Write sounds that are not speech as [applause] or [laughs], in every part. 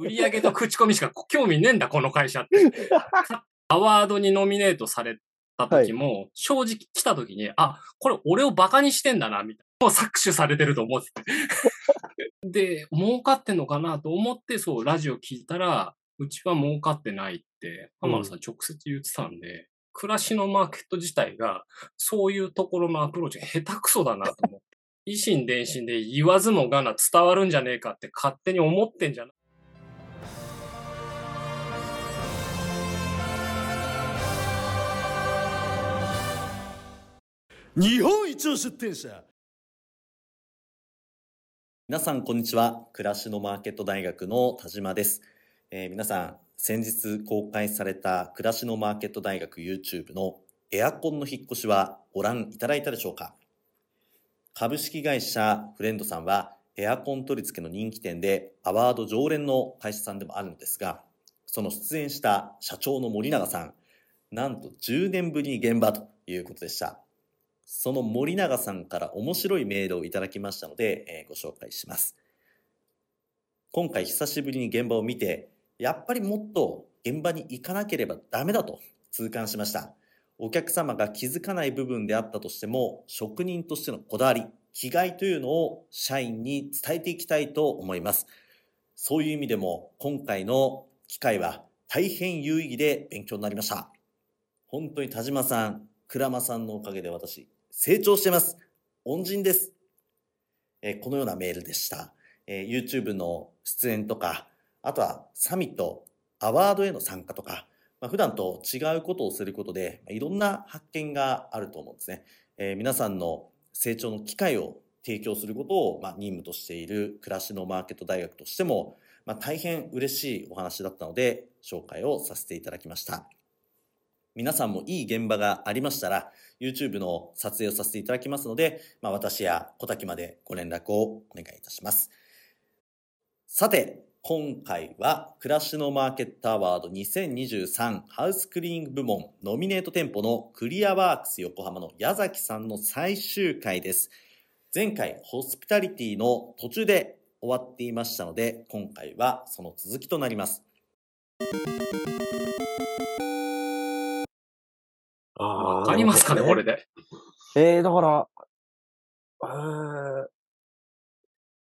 売り上げと口コミしか興味ねえんだ、この会社って。[laughs] アワードにノミネートされた時も、正直来た時に、あ、これ俺をバカにしてんだな、みたいな。もう搾取されてると思ってて。[laughs] で、儲かってんのかなと思って、そう、ラジオ聞いたら、うちは儲かってないって、浜野さん直接言ってたんで、暮らしのマーケット自体が、そういうところのアプローチが下手くそだなと思って。維新伝心で言わずもがな伝わるんじゃねえかって勝手に思ってんじゃない日本一の出店者。皆さんこんにちは。暮らしのマーケット大学の田島です、えー皆さん先日公開された暮らしのマーケット大学 YouTube のエアコンの引っ越しはご覧いただいたでしょうか？株式会社フレンドさんはエアコン取り付けの人気店でアワード常連の会社さんでもあるのですがその出演した社長の森永さんなんと10年ぶりに現場ということでした。その森永さんから面白いメールをいただきましたので、えーご紹介します。今回久しぶりに現場を見て、やっぱりもっと現場に行かなければダメだと痛感しました。お客様が気づかない部分であったとしても、職人としてのこだわり、気概というのを社員に伝えていきたいと思います。そういう意味でも、今回の機会は大変有意義で勉強になりました。本当に田島さん、倉間さんのおかげで私、成長してます。恩人です。えーこのようなメールでした。えー YouTube の出演とか、あとはサミット、アワードへの参加とか、まあ、普段と違うことをすることで、まあいろんな発見があると思うんですね。えー皆さんの成長の機会を提供することを、まあ、任務としている暮らしのマーケット大学としても、まあ、大変嬉しいお話だったので、紹介をさせていただきました。皆さんもいい現場がありましたら、YouTube の撮影をさせていただきますので、まあ、私や小滝までご連絡をお願いいたします。さて、今回は暮らしのマーケットアワード2023ハウスクリーニング部門ノミネート店舗のクリアワークス横浜の矢崎さんの最終回です。前回ホスピタリティの途中で終わっていましたので、今回はその続きとなります。あわかりますかね、これで。で。えー、だから、えー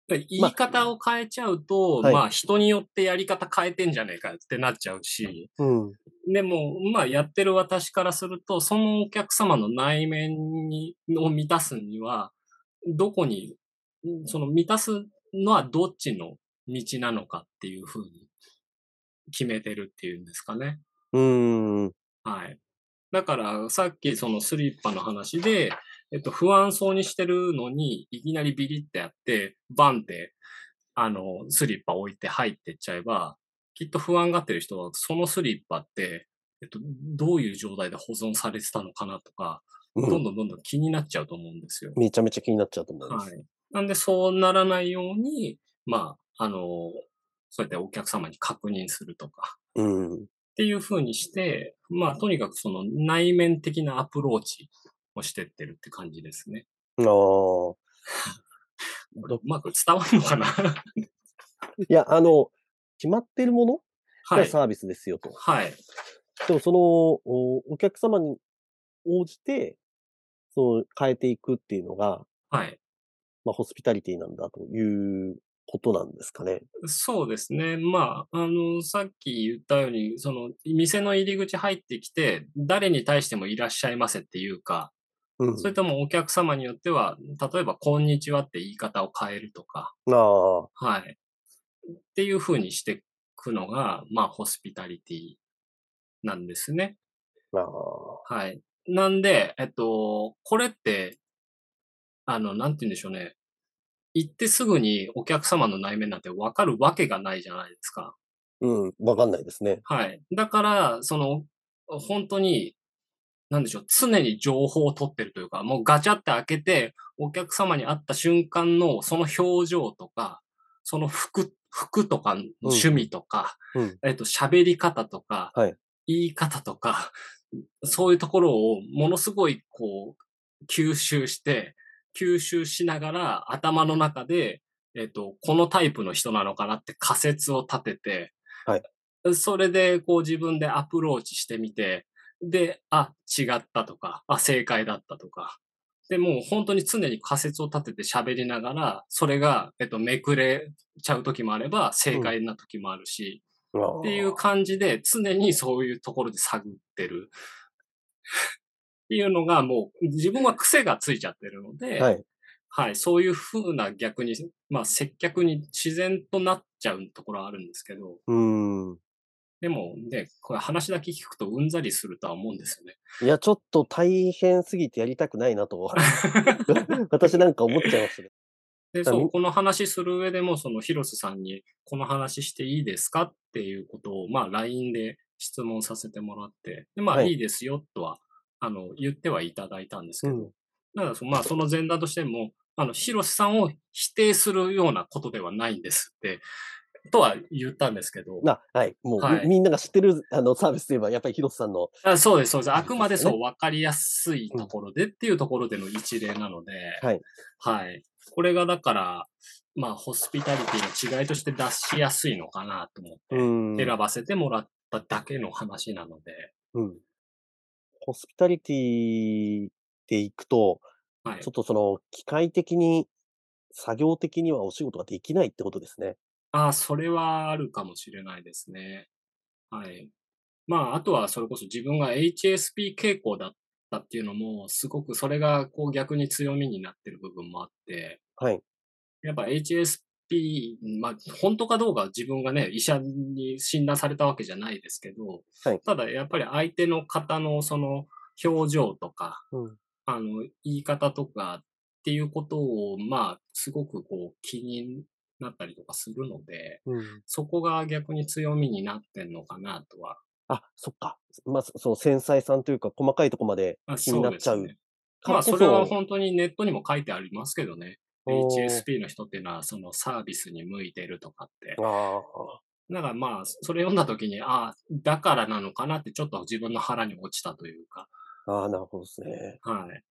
言い方を変えちゃうと、はいまあ人によってやり方変えてんじゃねえかってなっちゃうし、うん。でも、まあやってる私からすると、そのお客様の内面に、を満たすには、どこに、その満たすのはどっちの道なのかっていうふうに決めてるっていうんですかね。うーん。はい。だから、さっきそのスリッパの話で、えっと、不安そうにしてるのに、いきなりビリってやって、バンって、あの、スリッパ置いて入ってっちゃえば、きっと不安がってる人は、そのスリッパって、えっと、どういう状態で保存されてたのかなとか、うん。どんどんどんどん気になっちゃうと思うんですよ。めちゃめちゃ気になっちゃうと思います。はい。なんで、そうならないように、まあ、あの、そうやってお客様に確認するとか、うん。っていう風にして、まあ、とにかくその内面的なアプローチをしてってるって感じですね。ああ。[laughs] これうまく伝わるのかな？[laughs] いや、あの、決まってるものはい。がサービスですよと。はい。でも、その、おお客様に応じて、その、変えていくっていうのが、はい。まあ、ホスピタリティなんだということなんですかね。そうですね。まあ、あの、さっき言ったように、その、店の入り口入ってきて、誰に対してもいらっしゃいませっていうか、うん。それともお客様によっては、例えば、こんにちはって言い方を変えるとか。はい。っていう風にしていくのが、まあ、ホスピタリティなんですね。はい。なんで、えっと、これって、あの、なんて言うんでしょうね。行ってすぐにお客様の内面なんてわかるわけがないじゃないですか。うん。わかんないですね。はい。だから、その、本当に、なんでしょう、常に情報を取ってるというか、もうガチャって開けて、お客様に会った瞬間のその表情とか、その服、服とかの趣味とか、うん。えっと、喋り方とか、はい言い方とか、そういうところをものすごいこう、吸収して、吸収しながら頭の中でえっ、と、このタイプの人なのかなって仮説を立てて、はい。それで、こう自分でアプローチしてみて、で、あ、違ったとか、あ、正解だったとか。で、もう本当に常に仮説を立てて喋りながら、それが、えっと、めくれちゃう時もあれば、正解な時もあるし、っっていう感じで、常にそういうところで探ってる。っていうのがもう、自分は癖がついちゃってるので、はい。はい、そういう風な逆に、まあ接客に自然となっちゃうところはあるんですけど、うーん。でもね、これ話だけ聞くとうんざりするとは思うんですよね。いや、ちょっと大変すぎてやりたくないなと、[laughs] 私なんか思っちゃいましたね。で、そう、この話する上でも、その広瀬さんに、この話していいですかっていうことを、まあ LINE で質問させてもらって、で、まあはいいいですよとは、あの、言ってはいただいたんですけど、うん。だからそ、まあその前段としても、あの、広瀬さんを否定するようなことではないんですって、とは言ったんですけど、あ、はい。もう、はいみみんなが知ってるあのサービスといえば、やっぱり広瀬さんの、あそうです、そうです。あくまでそう分かりやすいところでっていうところでの一例なので、はい。はい。これがだから、まあ、ホスピタリティの違いとして出しやすいのかなと思って。選ばせてもらっただけの話なので、うん。ホスピタリティで行くと、はいちょ。っとその、機械的に、作業的にはお仕事ができないってことですね。ああ、それはあるかもしれないですね。はい。まあ、あとはそれこそ自分が HSP 傾向だったっていうのも、すごくそれがこう逆に強みになってる部分もあって、はい。やっぱ HSP、まあ、本当かどうかは自分がね、医者に診断されたわけじゃないですけど、はいただやっぱり相手の方のその表情とか、うん。あの、言い方とかっていうことを、まあ、すごくこう気になったりとかするので、うん。そこが逆に強みになってんのかなとは。あ、そっか。まあ、そその繊細さんというか、細かいとこまであ気になっちゃう。まあ、それは本当にネットにも書いてありますけどね。HSP の人っていうのは、そのサービスに向いてるとかって。あだからまあ、それ読んだ時に、ああ、だからなのかなってちょっと自分の腹に落ちたというか、あ、ああ、なるほどですね。はい。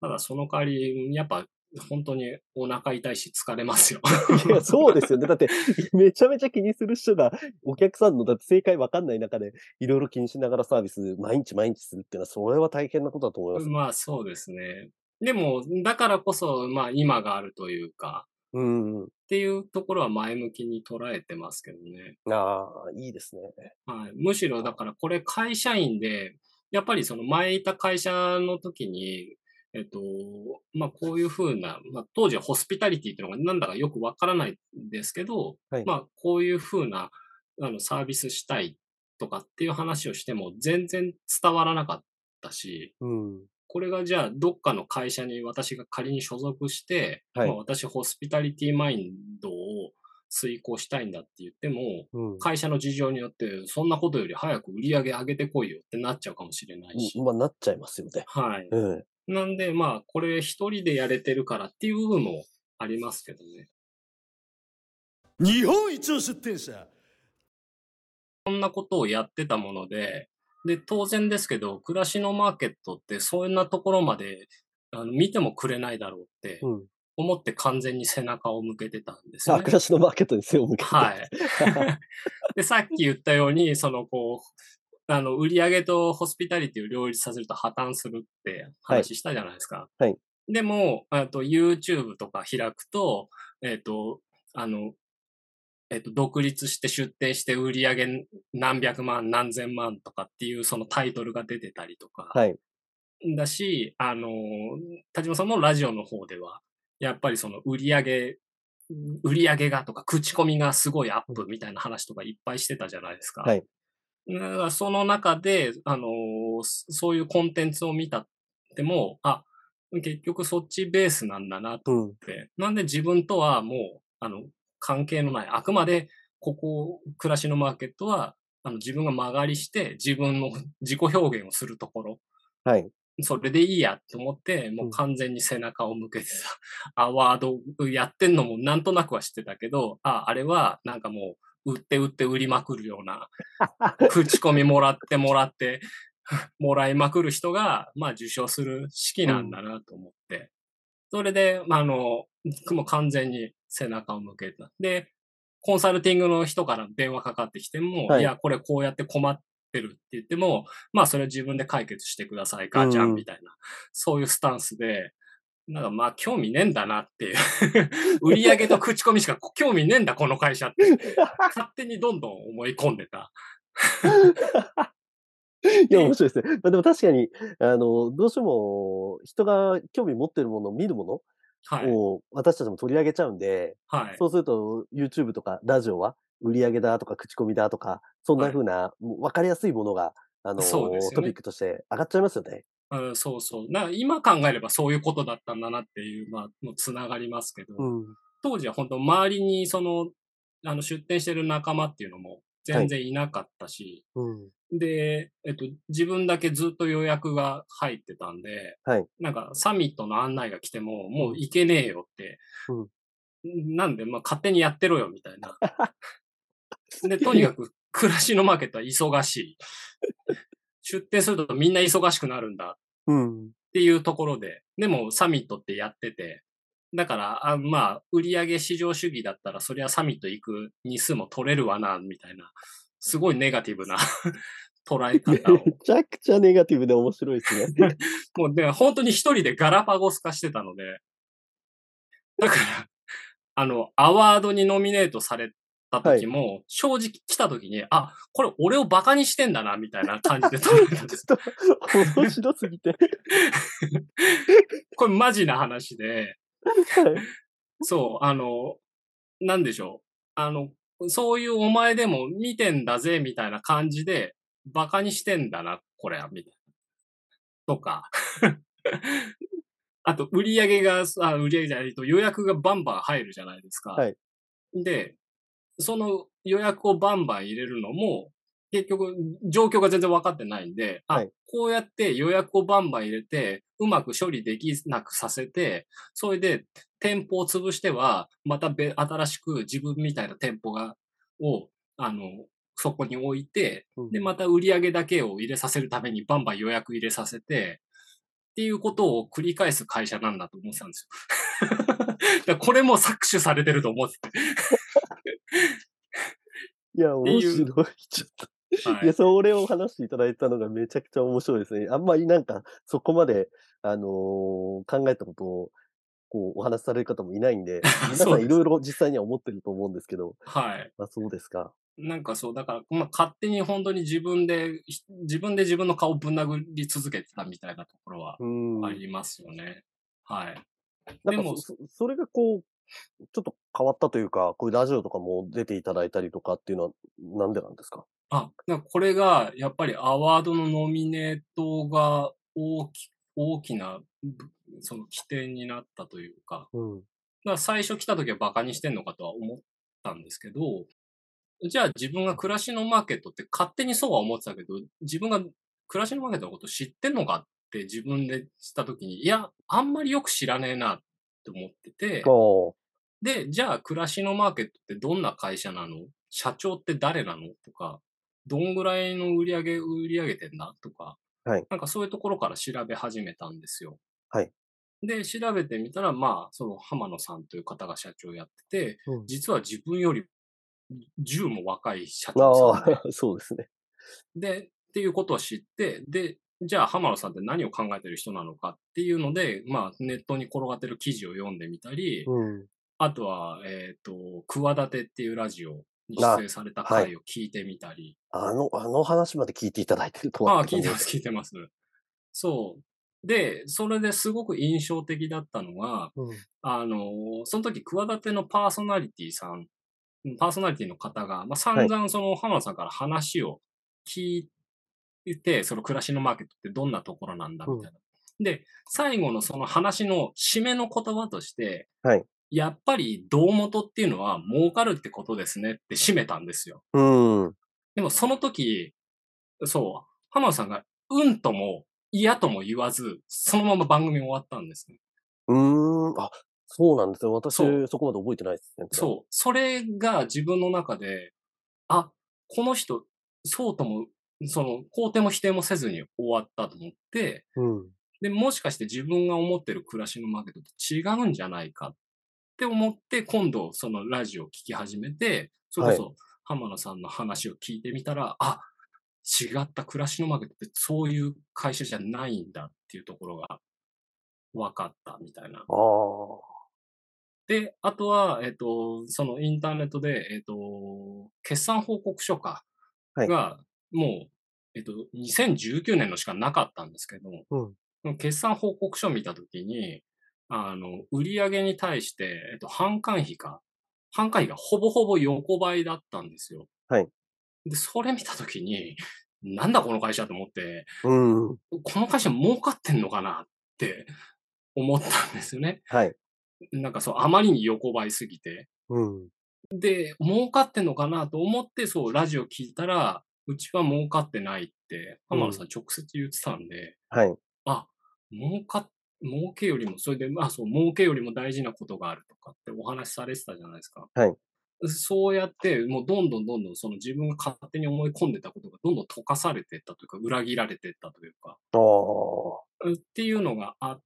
ただその代わり、やっぱ本当にお腹痛いし疲れますよ。いや、そうですよね。だって、[laughs] めちゃめちゃ気にする人が、お客さんの、だって正解わかんない中で、いろいろ気にしながらサービス、毎日毎日するっていうのは、それは大変なことだと思います。まあそうですね。でも、だからこそ、まあ今があるというか、うんうん。っていうところは前向きに捉えてますけどね。ああ、いいですね。はい。むしろだからこれ会社員で、やっぱりその前いた会社の時に、えっと、まあこういうふうな、まあ当時はホスピタリティっていうのがなんだかよくわからないんですけど、はいまあこういうふうなあのサービスしたいとかっていう話をしても全然伝わらなかったし、うん。これがじゃあどっかの会社に私が仮に所属して、はいまあ、私ホスピタリティマインドを遂行したいんだって言っても、うん。会社の事情によって、そんなことより早く売り上げ上げてこいよってなっちゃうかもしれないし。うんまあ、なっちゃいますよね。はい。うん。なんで、まあ、これ一人でやれてるからっていう部分もありますけどね。日本一の出店者こんなことをやってたもので、で、当然ですけど、暮らしのマーケットってそんなところまであの見てもくれないだろうってうん。思って完全に背中を向けてたんですよあ、ね。暮らしのマーケットに背を向けて。はい。[laughs] で、さっき言ったように、その、こう、あの、売上とホスピタリティを両立させると破綻するって話したじゃないですか。はい。でも、あと YouTube とか開くと、えっ、と、あの、えっ、と、独立して出店して売上何百万、何千万とかっていうそのタイトルが出てたりとか、はい。だし、あの、田島さんのラジオの方では、やっぱりその売り上げ、売り上げがとか口コミがすごいアップみたいな話とかいっぱいしてたじゃないですか。はい。だからその中で、あの、そそういうコンテンツを見たっても、あ、結局そっちベースなんだなとうん。思って、なんで自分とはもう、あの、関係のない、あくまで、ここ、暮らしのマーケットは、あの、自分が曲がりして、自分の [laughs] 自己表現をするところ、はい。それでいいやと思って、もう完全に背中を向けてた。[laughs] アワードやってんのもなんとなくは知ってたけど、あ、あれはなんかもう、売って売って売りまくるような、[laughs] 口コミもらってもらって、もらいまくる人が、まあ受賞する式なんだなと思って。それで、まあ、あの、もう完全に背中を向けた。で、コンサルティングの人から電話かかってきても、はいい、や、これこうやって困ってるって言っても、まあそれは自分で解決してください、ガチャうんンみたいな、そういうスタンスで、なんかまあ興味ねえんだなっていう。[laughs] 売り上げと口コミしか興味ねえんだ、この会社って。勝手にどんどん思い込んでた。[laughs] いや、面白いですね。まあ、でも確かに、あの、どうしても人が興味持ってるもの、見るもはい。のを私たちも取り上げちゃうんで、はい。そうすると YouTube とかラジオは売り上げだとか口コミだとか、そんな風な、もう分かりやすいものが、あの、そうですよねトピックとして上がっちゃいますよね。うん、そうそう。な今考えればそういうことだったんだなっていう、まあ、もうつながりますけど、うん。当時は本当周りにその、あの、出店してる仲間っていうのも全然いなかったし、うん。で、えっと、自分だけずっと予約が入ってたんで、はいなんかサミットの案内が来ても、もう行けねえよって、なんで、まあ勝手にやってろよみたいな。[laughs] で、とにかく暮らしのマーケットは忙しい。出店するとみんな忙しくなるんだうん。っていうところで、でもサミットってやってて、だから、あまあ、売上市場主義だったら、そりゃサミット行く日数も取れるわな、みたいな、すごいネガティブな [laughs] 捉え方を。めちゃくちゃネガティブで面白いですね。[laughs] もうね、本当に一人でガラパゴス化してたので、だから、あの、アワードにノミネートされた時も、正直来た時に、あ、これ俺をバカにしてんだな、みたいな感じで [laughs] 捉えたんです。ちょっと面白すぎて。これマジな話で、はいそう、あの、なんでしょう。あの、そういうお前でも見てんだぜ、みたいな感じで、バカにしてんだな、これは、みたいな。とか。[laughs] あと、売り上げが、あ売り上げじゃないと予約がバンバン入るじゃないですか。はいで、その予約をバンバン入れるのも、結局、状況が全然分かってないんで、あ、はいこうやって予約をバンバン入れて、うまく処理できなくさせて、それで店舗を潰しては、またべ新しく自分みたいな店舗が、を、あの、そこに置いて、うんで、また売り上げだけを入れさせるためにバンバン予約入れさせて、っていうことを繰り返す会社なんだと思ってたんですよ。[laughs] これも搾取されてると思ってて。[laughs] いや、面白い。ちょっと。はいいや、それを話していただいたのがめちゃくちゃ面白いですね。あんまりなんか、そこまで、あのー考えたことを、こう、お話しされる方もいないんで、[laughs] 皆さんいろいろ実際には思ってると思うんですけど、はい。あ、そうですか。なんかそう、だから、まあ、勝手に本当に自分で、ひ自分で自分の顔をぶん殴り続けてたみたいなところはうん。ありますよね。はい。でもそ、そそれがこう、ちょっと変わったというか、こういうラジオとかも出ていただいたりとかっていうのは、なんでなんですか？あ、だからこれが、やっぱりアワードのノミネートが大き、大きな、ぶその起点になったというか、うん。だから最初来た時はバカにしてんのかとは思ったんですけど、じゃあ自分が暮らしのマーケットって勝手にそうは思ってたけど、自分が暮らしのマーケットのこと知ってんのかって自分でした時に、いや、あんまりよく知らねえなって思ってて、おで、じゃあ暮らしのマーケットってどんな会社なの？社長って誰なの？とか、どんぐらいの売り上げ、売り上げてんだ？とか、はいなんかそういうところから調べ始めたんですよ。はい。で、調べてみたら、まあ、その浜野さんという方が社長をやってて、うん実は自分より10も若い社長さんでああ、[laughs] そうですね。で、っていうことを知って、で、じゃあ浜野さんって何を考えてる人なのかっていうので、まあネットに転がってる記事を読んでみたり、うん。あとは、えっ、と、企てっていうラジオに出演された回を聞いてみたり。あの、あの話まで聞いていただいてるとああ、は聞いてます、聞いてます。そう。で、それですごく印象的だったのが、うん。あの、その時、企てのパーソナリティさん、パーソナリティの方が、まあ、散々その浜田さんから話を聞いて、その暮らしのマーケットってどんなところなんだみたいな。で、最後のその話の締めの言葉として、はいやっぱり胴元っていうのは儲かるってことですねって締めたんですよ。うん。でもその時、そう、浜田さんがうんとも嫌とも言わず、そのまま番組終わったんですね。うーん。あ、そうなんですね。私、そうそこまで覚えてないですね。そう。それが自分の中で、あ、この人、そうとも、その、肯定も否定もせずに終わったと思って、う。うん。で、もしかして自分が思ってる暮らしのマーケットと違うんじゃないかっって思って、今度そのラジオを聞き始めて、それこそ浜野さんの話を聞いてみたら、あ、違った暮らしのマーケットってそういう会社じゃないんだっていうところが分かったみたいな。ああ。で、あとは、えっ、と、そのインターネットで、えっ、と、決算報告書か、はいが、もう、えっ、と、2019年のしかなかったんですけど、うん決算報告書を見たときに、あの、売上に対して、えっ、と、販管費が、販管費がほぼほぼ横ばいだったんですよ。はい。で、それ見たときに、なんだこの会社と思って、うん。この会社儲かってんのかなって思ったんですよね。はい。なんかそう、あまりに横ばいすぎて。うん。で、儲かってんのかなと思って、そう、ラジオ聞いたら、うちは儲かってないって、浜野さん直接言ってたんで、はい。あ、儲か、儲けよりも、それで、まあそう、儲けよりも大事なことがあるとかってお話しされてたじゃないですか。はい。そうやって、もうどんどんどんどんその自分が勝手に思い込んでたことがどんどん溶かされていったというか、裏切られていったというか、ああ。っていうのがあっ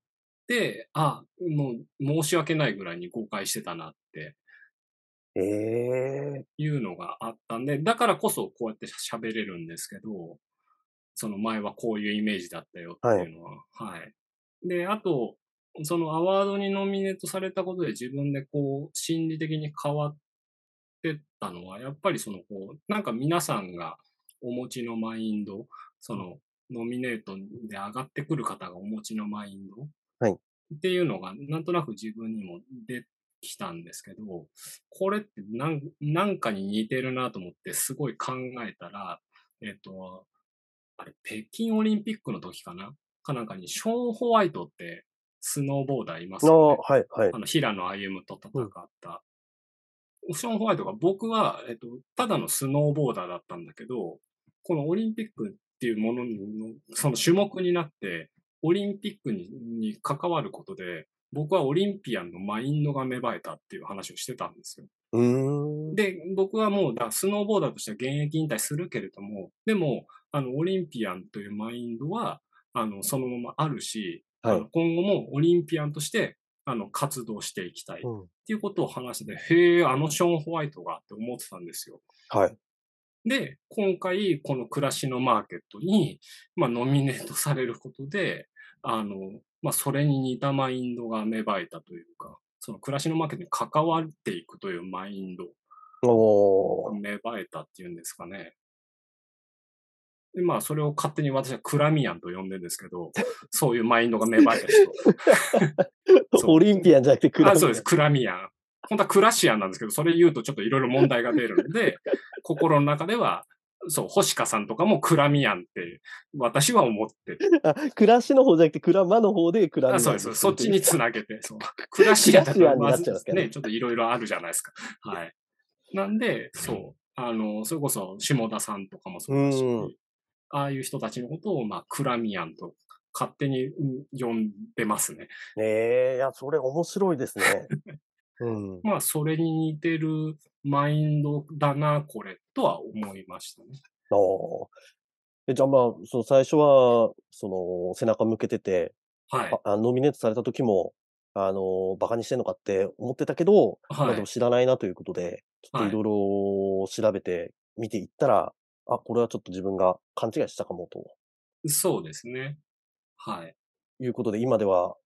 て、あ、もう申し訳ないぐらいに誤解してたなってええいうのがあったんで、だからこそこうやって喋れるんですけど、その前はこういうイメージだったよっていうのは、はい。で、あと、そのアワードにノミネートされたことで自分でこう、心理的に変わってったのは、やっぱりそのこう、なんか皆さんがお持ちのマインド、その、ノミネートで上がってくる方がお持ちのマインド、はい。っていうのが、なんとなく自分にも出てきたんですけど、これってなんなんかに似てるなと思ってすごい考えたら、えっ、と、あれ、北京オリンピックの時かなかなんかにショーン・ホワイトってスノーボーダーいますああ、よね。はい、はいあ。の、平野歩夢と戦った。ショーン・ホワイトが僕は、えっと、ただのスノーボーダーだったんだけど、このオリンピックっていうものの、その種目になって、オリンピックにに関わることで、僕はオリンピアンのマインドが芽生えたっていう話をしてたんですよ。で、僕はもうだ、スノーボーダーとしては現役引退するけれども、でも、あの、オリンピアンというマインドは、あの、そのままあるし、はい今後もオリンピアンとして、あの、活動していきたい。っうん。ていうことを話してて、へえ、あのショーン・ホワイトがって思ってたんですよ。はい。で、今回、この暮らしのマーケットに、まあ、ノミネートされることで、あの、まあ、それに似たマインドが芽生えたというか、その暮らしのマーケットに関わっていくというマインドおー。芽生えたっていうんですかね。で、まあ、それを勝手に私はクラミアンと呼んでるんですけど、そういうマインドが芽生えた人。[laughs] オリンピアンじゃなくてクラあそうです、クラミアン。本当はクラシアンなんですけど、それ言うとちょっといろいろ問題が出るので、[laughs] 心の中では、そう、星香さんとかもクラミアンって、私は思ってる。あ、暮らしの方じゃなくて、クラマの方でクラミアンあそうです。そっちにつなげて、そう。クラシアンだクラシアンにとまずなっちゃいますからねね、ちょっといろいろあるじゃないですか。はい。なんで、そう。あの、それこそ、下田さんとかもそうだしうん、ああいう人たちのことを、まあ、クラミアンと勝手にうん呼んでますね。ねえ、いや、それ面白いですね。[laughs] うん。まあ、それに似てるマインドだな、これ、とは思いましたね。ああ。えじゃあまあ、その最初は、その、背中向けてて、はい。ああノミネートされた時も、あの、バカにしてんのかって思ってたけど、まあはいでも知らないなということで、ちょっといろいろ調べて見ていったら、あ、これはちょっと自分が勘違いしたかもとそうですね。はい。いうことで、今では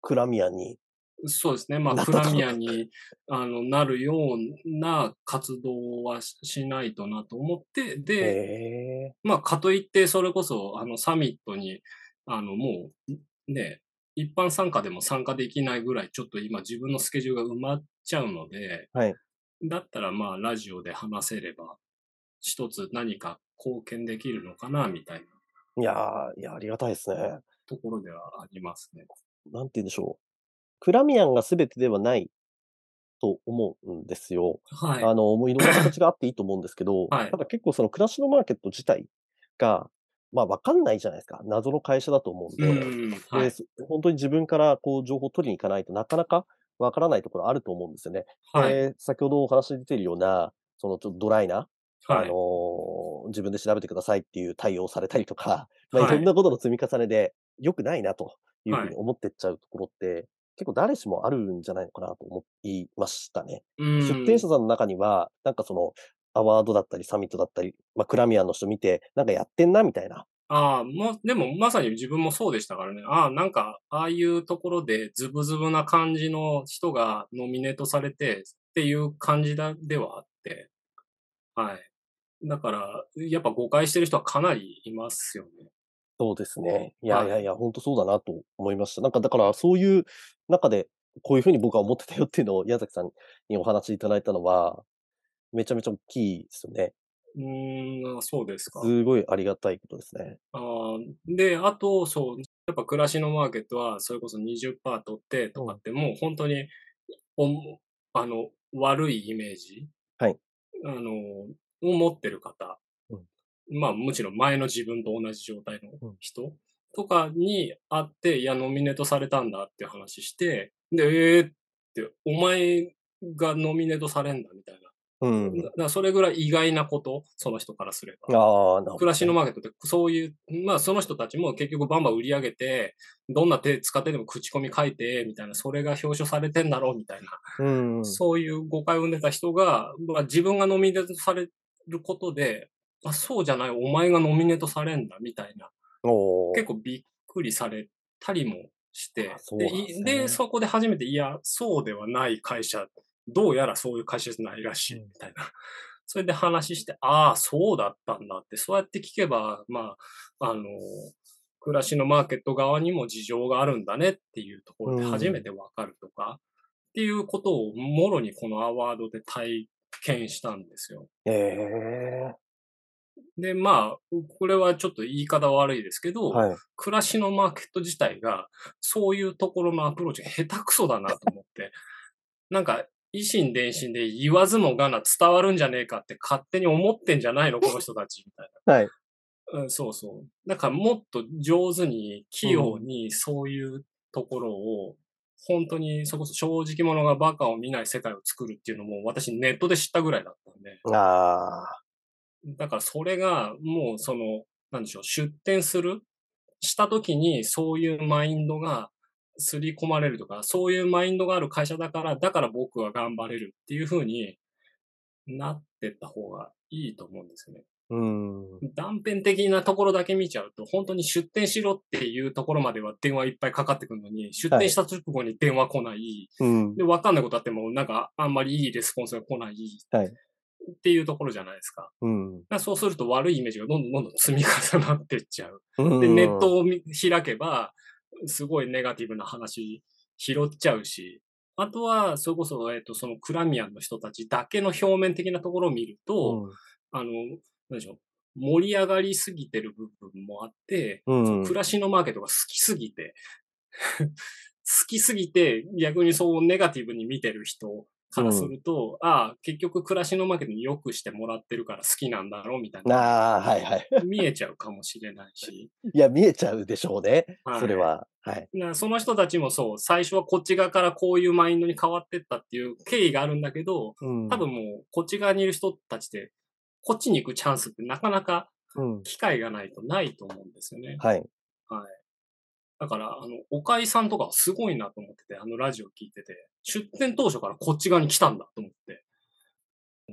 クラミアンに、そうですね。まあ、クラミアにあのなるような活動はししないとなと思って、へで、えまあ、かといって、それこそ、あの、サミットに、あの、もう、ね、一般参加でも参加できないぐらい、ちょっと今自分のスケジュールが埋まっちゃうので、はい。だったらまあ、ラジオで話せれば、一つ何か貢献できるのかな、みたいないやー、いや、ありがたいですね。ところではありますね。なんて言うんでしょう。クラミアンが全てではないと思うんですよ。はい。あの、もういろんな形があっていいと思うんですけど、[coughs] はいただ結構その暮らしのマーケット自体が、まあわかんないじゃないですか。謎の会社だと思うんで、うん、はでい。す本当に自分からこう情報を取りに行かないとなかなかわからないところあると思うんですよね。はい。で先ほどお話に出ているような、そのちょっとドライな、あはい。の自分で調べてくださいっていう対応をされたりとか、[laughs] まあ、はいいろんなことの積み重ねで良くないなというふうはいに思ってっちゃうところって結構誰しもあるんじゃないのかなと思いましたね。うん。出店者さんの中には、なんかその、アワードだったり、サミットだったり、まあ、クラミアの人見て、なんかやってんな、みたいな。ああ、もう、でもまさに自分もそうでしたからね。ああ、なんか、ああいうところでズブズブな感じの人がノミネートされてっていう感じだ、ではあって。はい。だから、やっぱ誤解してる人はかなりいますよね。そうですね。いやはいいやいや、本当そうだなと思いました。なんかだからそういう中で、こういうふうに僕は思ってたよっていうのを矢崎さんにお話しいただいたのは、めちゃめちゃ大きいですよね。うーん、そうですか。すごいありがたいことですね。あーで、あと、そう、やっぱ暮らしのマーケットは、それこそ20%取ってとかって、もう本当に、おあの、悪いイメージ、はい。あの、を持ってる方、うんまあ、もちろん前の自分と同じ状態のうん人とかに会って、いや、ノミネートされたんだって話して、で、えーって、お前がノミネートされんだみたいな。うん。だからそれぐらい意外なこと、その人からすれば。ああ、なる暮らしのマーケットってそういう、まあその人たちも結局バンバン売り上げて、どんな手使ってでも口コミ書いて、みたいな、それが表彰されてんだろう、みたいな、うん。そういう誤解を生んでた人が、まあ自分がノミネートされることで、あそうじゃない、お前がノミネートされんだ、みたいな、結構びっくりされたりもして。でね。いで、そこで初めて、いや、そうではない会社、どうやらそういう会社じゃないらしい、うんみたいな。[laughs] それで話して、ああ、そうだったんだって、そうやって聞けば、まあ、あの、暮らしのマーケット側にも事情があるんだねっていうところでうん初めてわかるとか、っていうことをもろにこのアワードで体験したんですよ。ええで、まあ、これはちょっと言い方悪いですけど、はい。暮らしのマーケット自体が、そういうところのアプローチが下手くそだなと思って、なんか、維心伝心で言わずもがな伝わるんじゃねえかって勝手に思ってんじゃないの [laughs] この人たちみたいはい。な。うん、そうそう。だからもっと上手に、器用にそういうところを、本当にそこそ正直者がバカを見ない世界を作るっていうのも私ネットで知ったぐらいだったんで。ああ。だからそれがもうその、なんでしょう、出店するした時にそういうマインドが刷り込まれるとか、そういうマインドがある会社だから、だから僕は頑張れるっていう風になってった方がいいと思うんですよね。うん。断片的なところだけ見ちゃうと、本当に出店しろっていうところまでは電話いっぱいかかってくるのに、出店した直後に電話来ない。うん。で、わかんないことあっても、なんかあんまりいいレスポンスが来ない。はいっていうところじゃないですか。うん。そうすると悪いイメージがどんどんどんどん積み重なっていっちゃう。うんで、ネットを見開けば、すごいネガティブな話拾っちゃうし、あとは、それこそ、えっ、と、そのクラミアンの人たちだけの表面的なところを見ると、あの、なんでしょう、盛り上がりすぎてる部分もあって、うん。うん。暮らしのマーケットが好きすぎて、[laughs] 好きすぎて、逆にそうネガティブに見てる人からすると、ああ、結局暮らしのマーケットに良くしてもらってるから好きなんだろうみたいな。ああ、はいはい。[laughs] 見えちゃうかもしれないし。いや、見えちゃうでしょうね。はいそれは。はい。なその人たちもそう、最初はこっち側からこういうマインドに変わってったっていう経緯があるんだけど、うん。多分もうこっち側にいる人たちで、こっちに行くチャンスってなかなかうん。機会がないとないと思うんですよね。はい。だから、あの、岡井さんとかはすごいなと思ってて、あのラジオ聞いてて、出店当初からこっち側に来たんだと思って。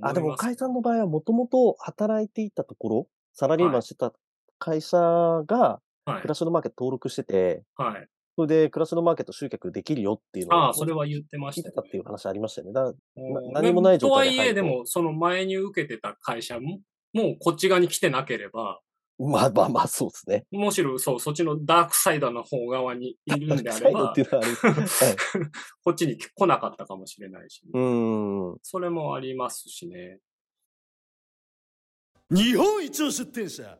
あ、でも、岡井さんの場合はもともと働いていたところ、サラリーマンしてた会社が、はい暮。らしのマーケット登録してて、はい。それで暮らしのマーケット集客できるよっていうのああ、それは言ってましたよねっていう話ありましたよね。だ何もない状態でとはいえ、でも、その前に受けてた会社も、もうこっち側に来てなければ、[laughs] まあまあまあ、そうですね。むしろそう、そっちのダークサイドの方側にいるんであサイドればって、いうのはあれです。はい。[laughs] こっちに来なかったかもしれないし、うーん。それもありますしね。日本一の出店者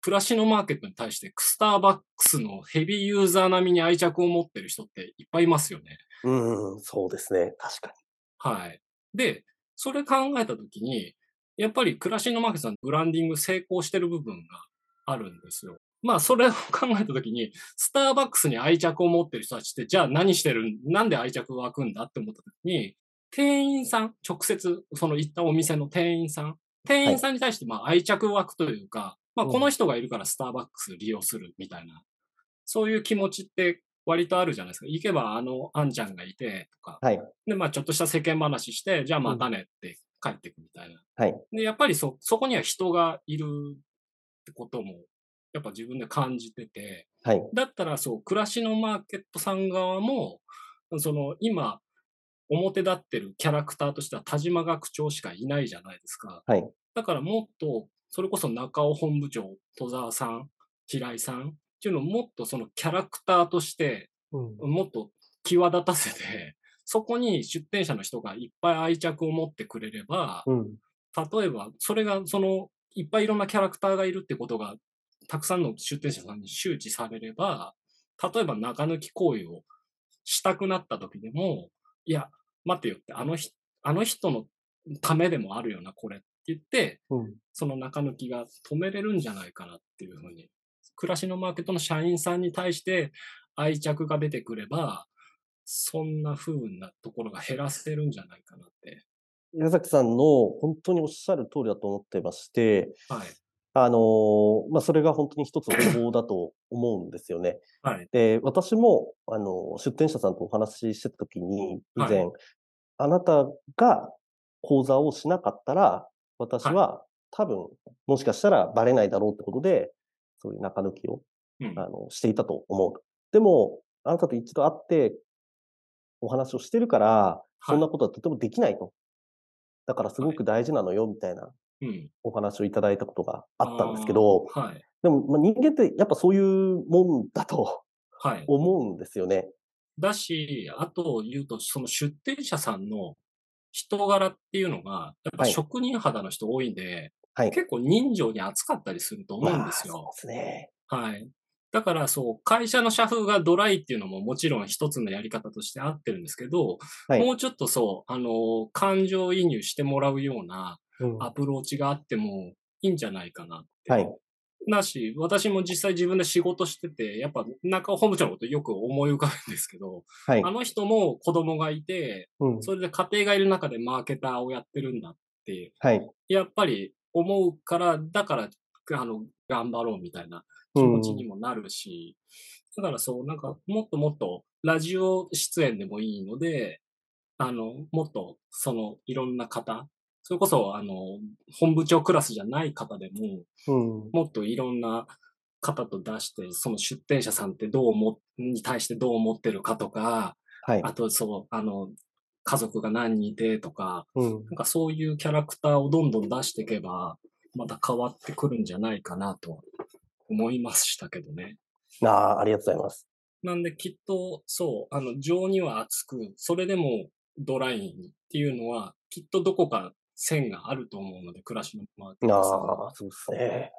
暮らしのマーケットに対して、スターバックスのヘビーユーザー並みに愛着を持ってる人っていっぱいいますよね。うーん、そうですね。確かはい。で、それ考えたときに、やっぱり暮らしのマーケットのブランディング成功してる部分があるんですよ。まあ、それを考えたときに、スターバックスに愛着を持ってる人たちって、じゃあ何してるん、なんで愛着が湧くんだって思ったときに、店員さん、直接、その行ったお店の店員さん、店員さんに対して、まあ、愛着湧くというか、まあ、うんこの人がいるからスターバックス利用するみたいな、そういう気持ちって割とあるじゃないですか。行けばあの、あんちゃんがいて、とか。はい。で、まあちょっとした世間話して、じゃあまたねって帰ってくみたいな。はい。で、やっぱりそ、そこには人がいるってことも、やっぱ自分で感じてて、はい。だったらそう、暮らしのマーケットさん側も、その今、表立ってるキャラクターとしては田島学長しかいないじゃないですか。はい。だからもっと、それこそ中尾本部長、戸沢さん、平井さんっていうのをもっとそのキャラクターとして、うん。もっと際立たせて、そこに出店者の人がいっぱい愛着を持ってくれれば、うん。例えば、それが、その、いっぱいいろんなキャラクターがいるってことが、たくさんの出店者さんに周知されれば、例えば中抜き行為をしたくなった時でも、いや、待てよって、あの人、あの人のためでもあるよな、これって言って、うん。その中抜きが止めれるんじゃないかなっていうふうに、暮らしのマーケットの社員さんに対して愛着が出てくれば、そんな風なところが減らせるんじゃないかなって。矢崎さんの本当におっしゃる通りだと思ってまして、はい。あのーまあ、それが本当に一つの方法だと思うんですよね。はい。で、私も、あの、出店者さんとお話ししてた時に、以前、はあなたが講座をしなかったら、私は多分、もしかしたらバレないだろうってことで、そういう中抜きを、うん。あの、していたと思う。でも、あなたと一度会って、お話をしてるから、そんなことはとてもできないと。だからすごく大事なのよ、みたいなうん。お話をいただいたことがあったんですけど、あーはい。でも、まあ、人間ってやっぱそういうもんだとはい。思うんですよね。だし、あと言うと、その出店者さんの人柄っていうのが、やっぱはい職人肌の人多いんで、はい。結構人情に熱かったりすると思うんですまあよ。そうですね。はい。だからそう、会社の社風がドライっていうのももちろん一つのやり方として合ってるんですけど、はいもうちょっとそう、あの、感情移入してもらうようなうんアプローチがあってもいいんじゃないかなって。はい。なし、私も実際自分で仕事してて、やっぱ中尾本部長のことよく思い浮かぶんですけど、はいあ。の人も子供がいて、うん。それで家庭がいる中でマーケターをやってるんだって、はい。やっぱり思うから、だから、あの、頑張ろうみたいな気持ちにもなるし、だからそう、なんか、もっともっと、ラジオ出演でもいいので、あの、もっと、その、いろんな方、それこそ、あの、本部長クラスじゃない方でも、うん。もっといろんな方と出して、その出店者さんってどう思、に対してどう思ってるかとか、はい。あと、そう、あの、家族が何人いてとか、うん。なんかそういうキャラクターをどんどん出していけば、また変わってくるんじゃないかなと思いましたけどね。ああ、ありがとうございます。なんできっと、そう、あの、情には熱く、それでもドライにっていうのは、きっとどこか線があると思うので、暮らしのマーケットああ、そうですね。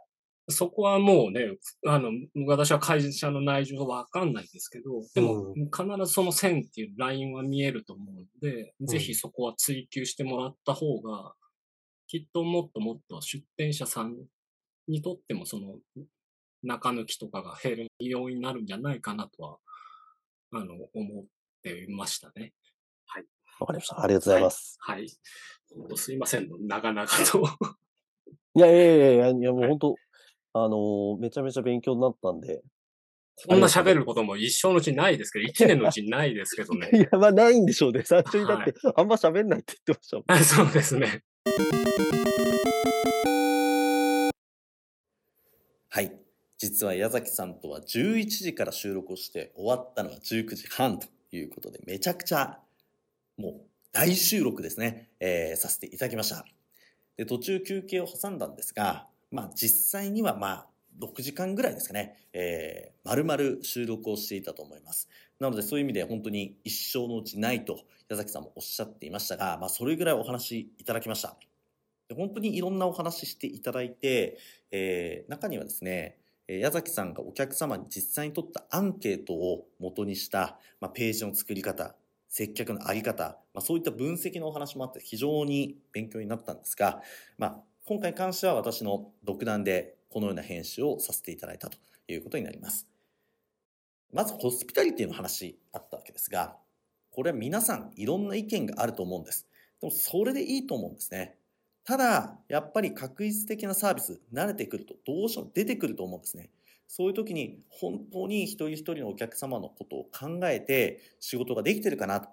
そこはもうね、あの、私は会社の内情はわかんないですけど、でも、う必ずその線っていうラインは見えると思うので、ぜひそこは追求してもらった方が、きっともっともっと出店者さんにとってもその、中抜きとかが減る要因になるんじゃないかなとは、あの、思っていましたね。わかりました。ありがとうございます。はい。本当すいません、長々と。いやいやいやいや、いや [laughs] もう本当、あのーめちゃめちゃ勉強になったんで。こんな喋ることも一生のうちないですけど、一年のうちにないですけどねい。や、まあないんでしょうね。最初にだって、あんま喋んないって言ってましたもん。あ [laughs] そうですね。はい。実は矢崎さんとは11時から収録をして終わったのは19時半ということで、めちゃくちゃもう大収録ですね、えーさせていただきました。で、途中休憩を挟んだんですが、まあ実際にはまあ6時間ぐらいですかね、えー、丸々収録をしていたと思います。なのでそういう意味で本当に一生のうちないと矢崎さんもおっしゃっていましたが、まあそれぐらいお話いただきました。で本当にいろんなお話していただいて、えー中にはですね、矢崎さんがお客様に実際に取ったアンケートを元にした、まあ、ページの作り方、接客のあり方、まあ、そういった分析のお話もあって非常に勉強になったんですが、まあ、今回に関しては私の独断でこのような編集をさせていただいたということになります。まずホスピタリティの話あったわけですが、これは皆さんいろんな意見があると思うんです。でもそれでいいと思うんですね。ただ、やっぱり確率的なサービス、慣れてくるとどうしても出てくると思うんですね。そういう時に本当に一人一人のお客様のことを考えて仕事ができてるかなと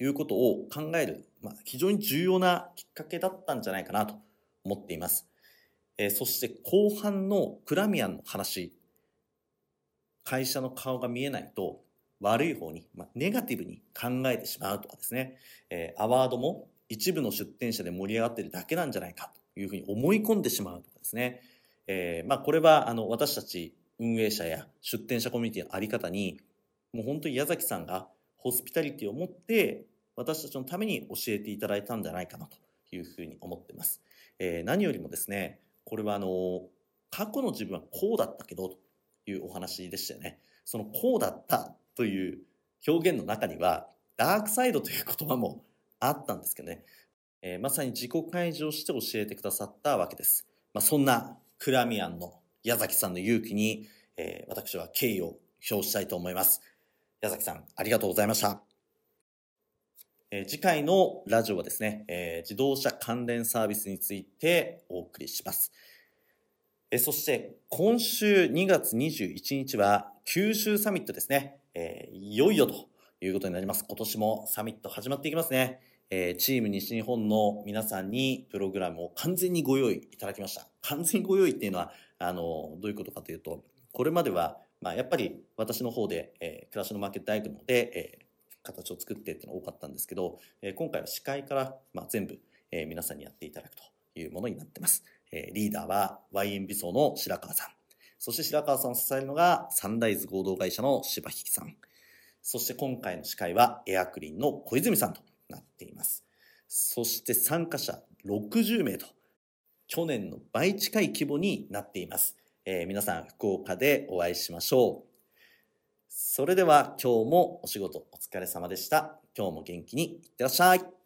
いうことを考える、まあ、非常に重要なきっかけだったんじゃないかなと思っています。えーそして後半のクラミアンの話、会社の顔が見えないと悪い方に、まあ、ネガティブに考えてしまうとかですね、えーアワードも一部の出店者で盛り上がってるだけなんじゃないかというふうに思い込んでしまうとかですね、えーまあ、これはあの私たち運営者や出店者コミュニティのあり方にもう本当に矢崎さんがホスピタリティを持って私たちのために教えていただいたんじゃないかなというふうに思っています。えー何よりもですね、これはあの過去の自分はこうだったけどというお話でしたよね。そのこうだったという表現の中にはダークサイドという言葉もあったんですけどね、えーまさに自己開示をして教えてくださったわけです。まあ、そんなクラミアンの矢崎さんの勇気に、えー私は敬意を表したいと思います。矢崎さん、ありがとうございました。えー次回のラジオはですね、えー自動車関連サービスについてお送りします。えーそして、今週2月21日は九州サミットですね。えーいよいよということになります。今年もサミット始まっていきますね。えーチーム西日本の皆さんにプログラムを完全にご用意いただきました。完全ご用意っていうのは、あの、どういうことかというと、これまでは、まあ、やっぱり私の方で、えー暮らしのマーケット大学の方で、えー形を作ってっていうのが多かったんですけど、えー今回は司会から、まあ、全部、えー皆さんにやっていただくというものになってます。えーリーダーは YM 美装の白川さん。そして白川さんを支えるのがサンライズ合同会社の柴引さん。そして今回の司会はエアクリンの小泉さんとなっています。そして参加者60名と、去年の倍近い規模になっています。えー皆さん福岡でお会いしましょう。それでは今日もお仕事お疲れ様でした。今日も元気にいってらっしゃい。